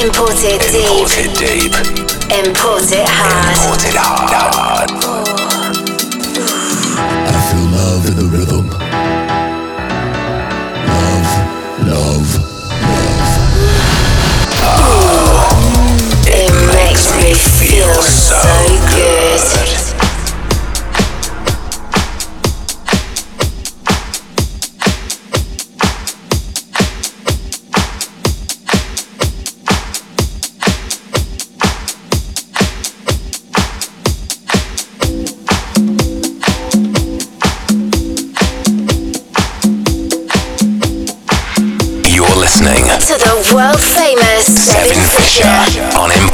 Imported deep. Imported deep. Import it hard. Imported hard. I feel love in the rhythm. Love, love, love. It makes me feel so good. You're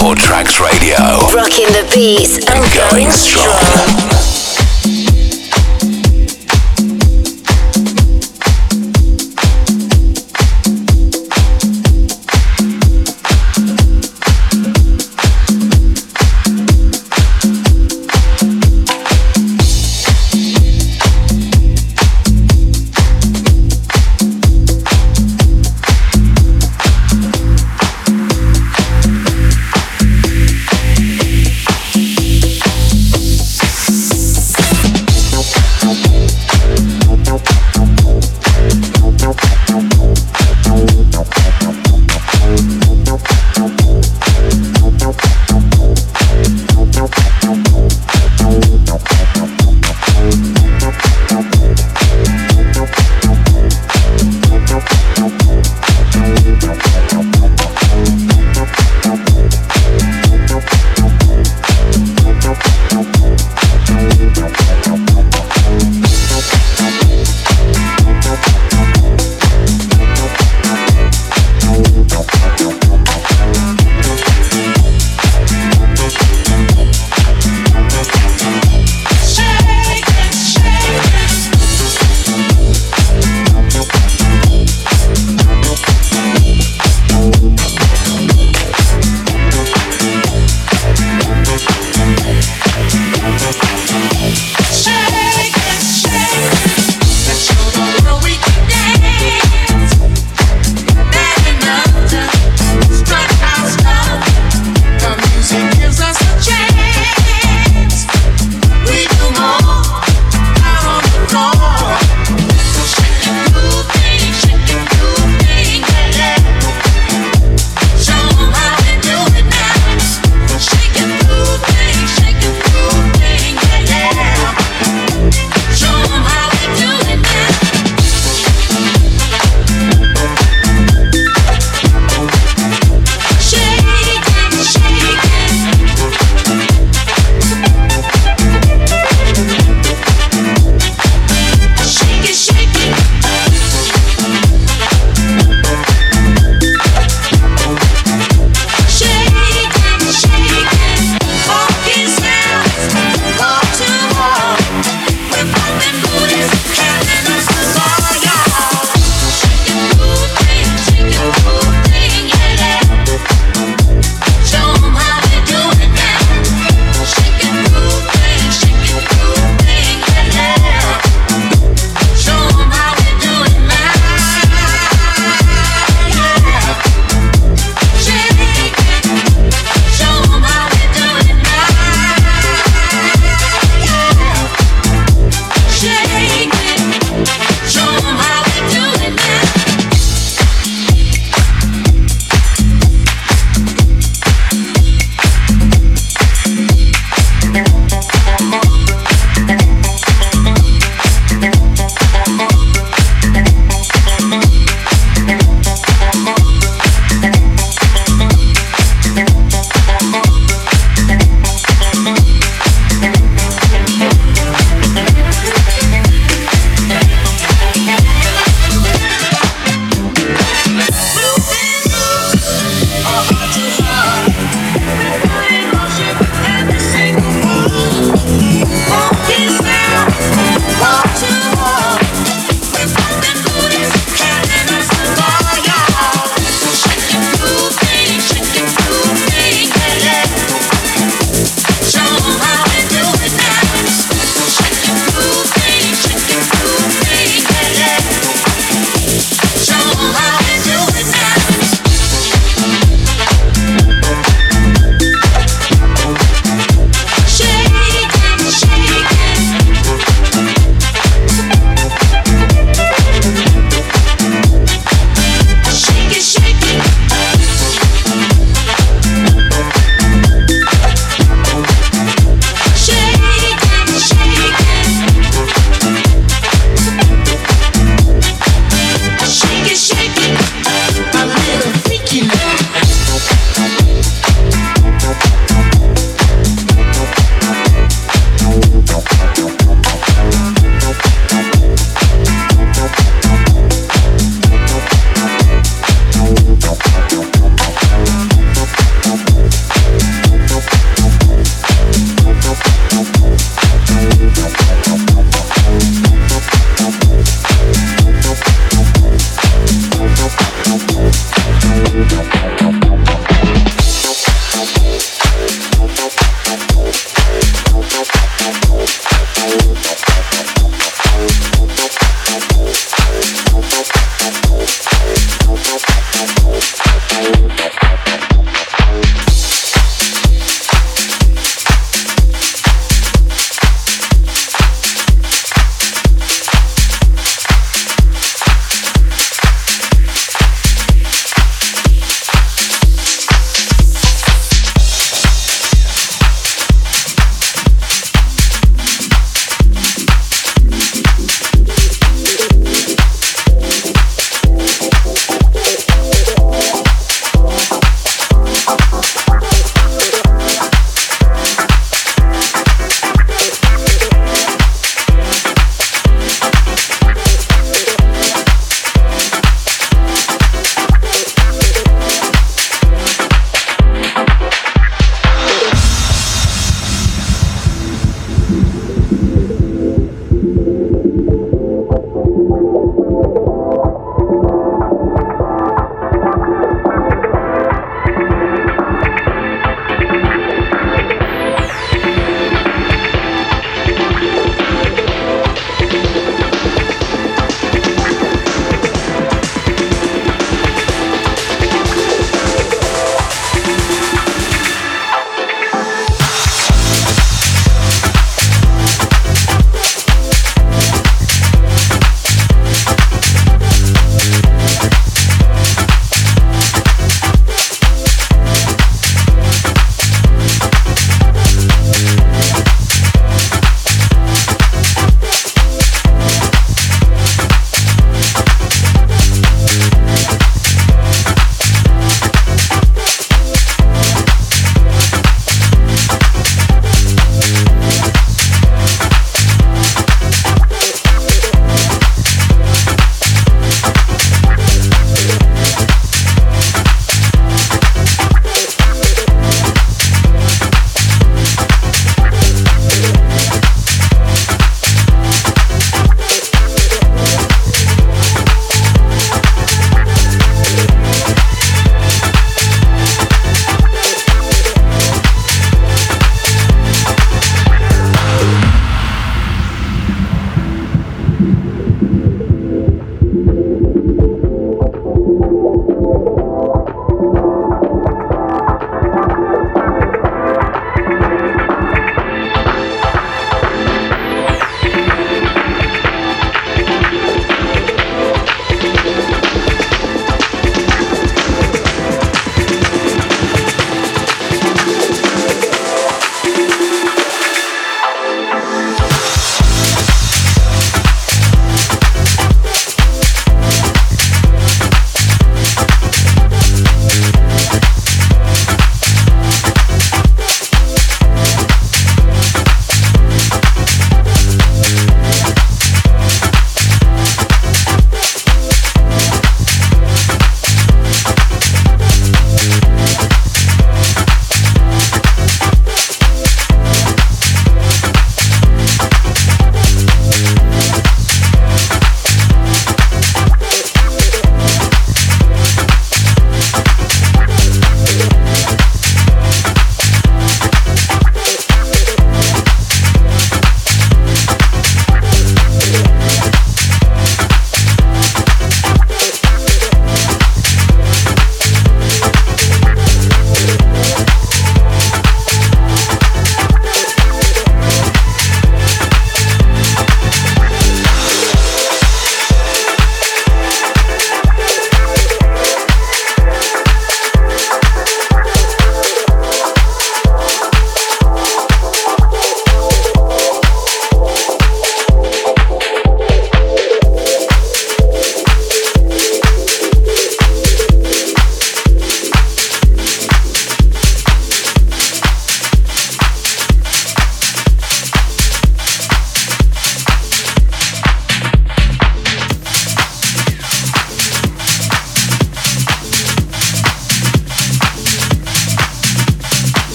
Tracks Radio. Rocking the beats and Going going strong. strong.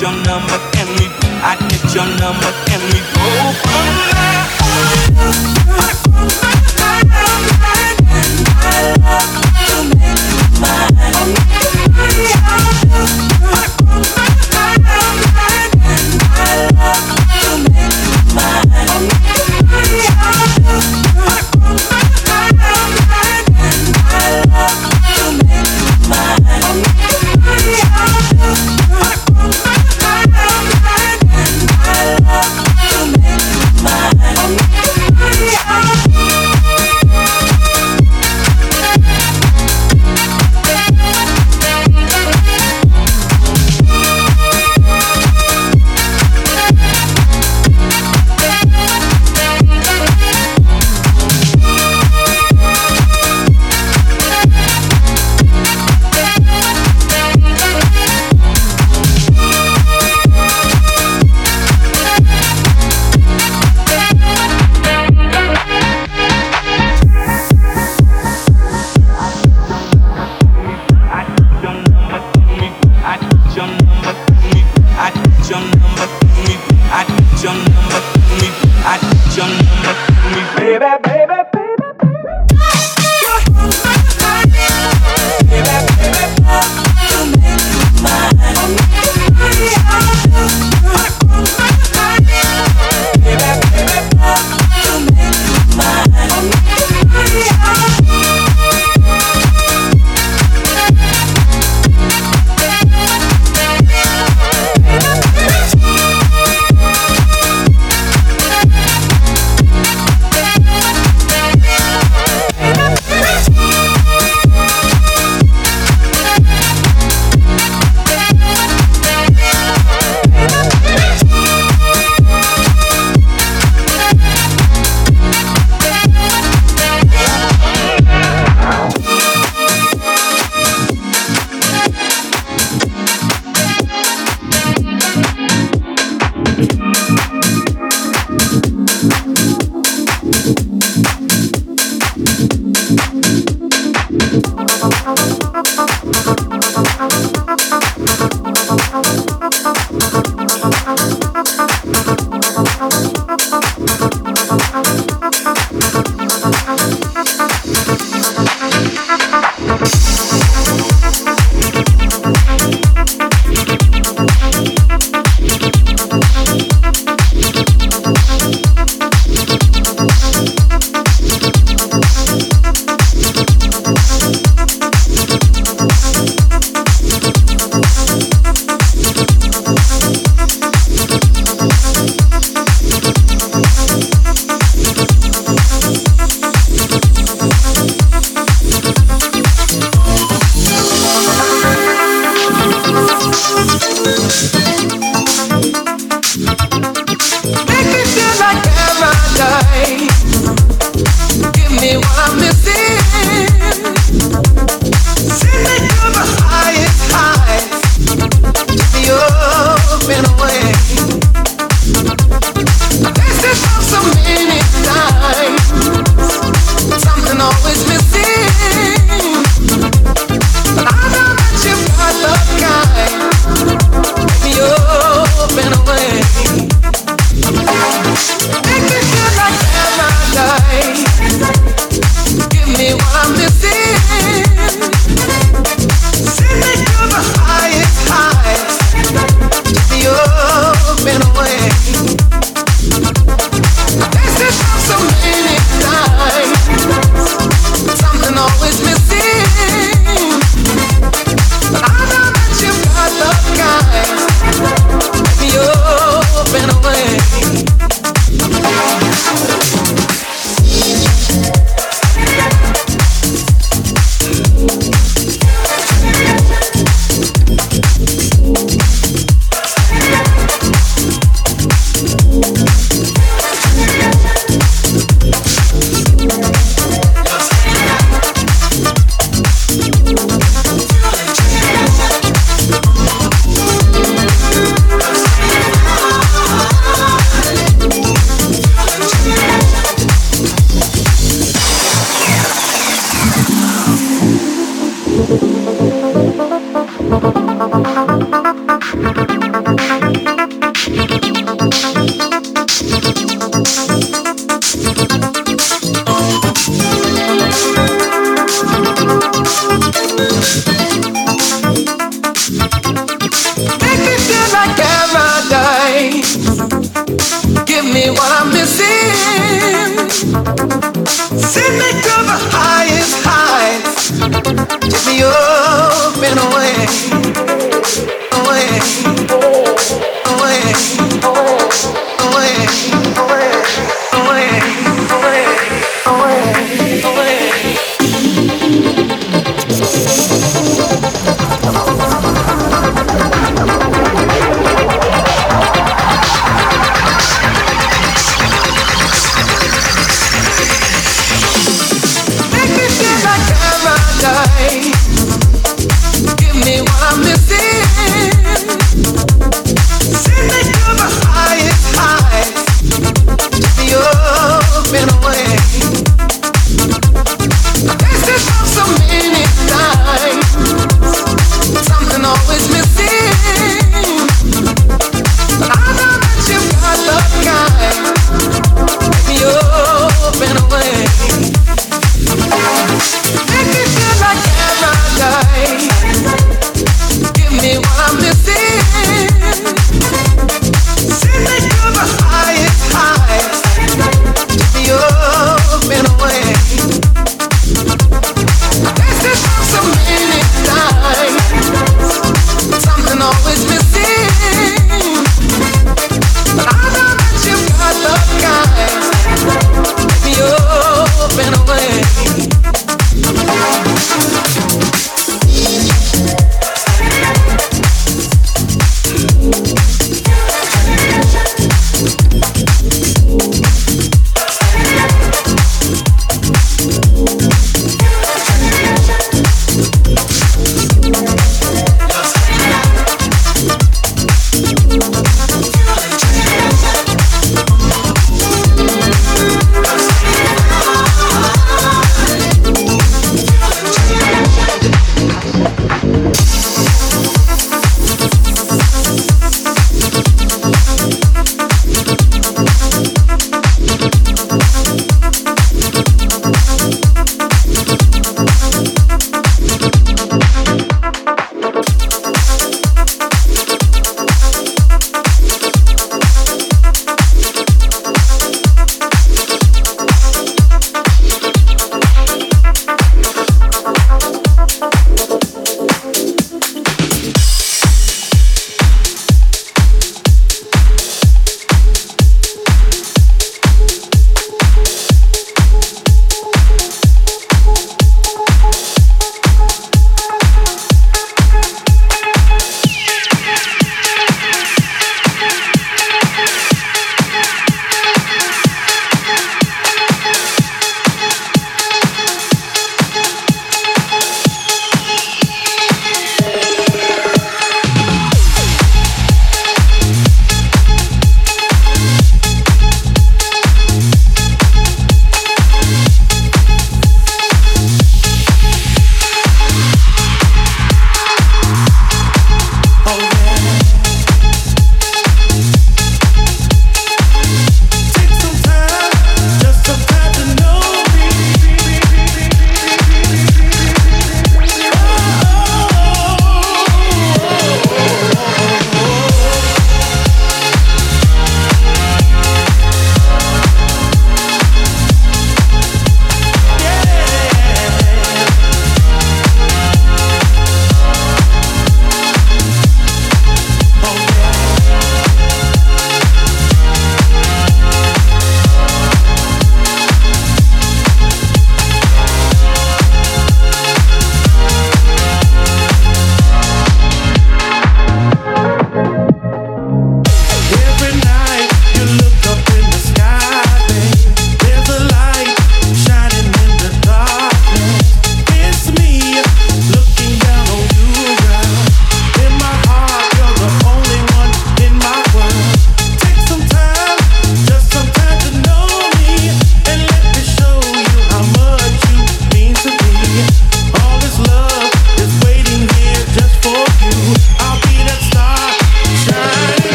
Your number. Can we? I get your number. Can we go from there?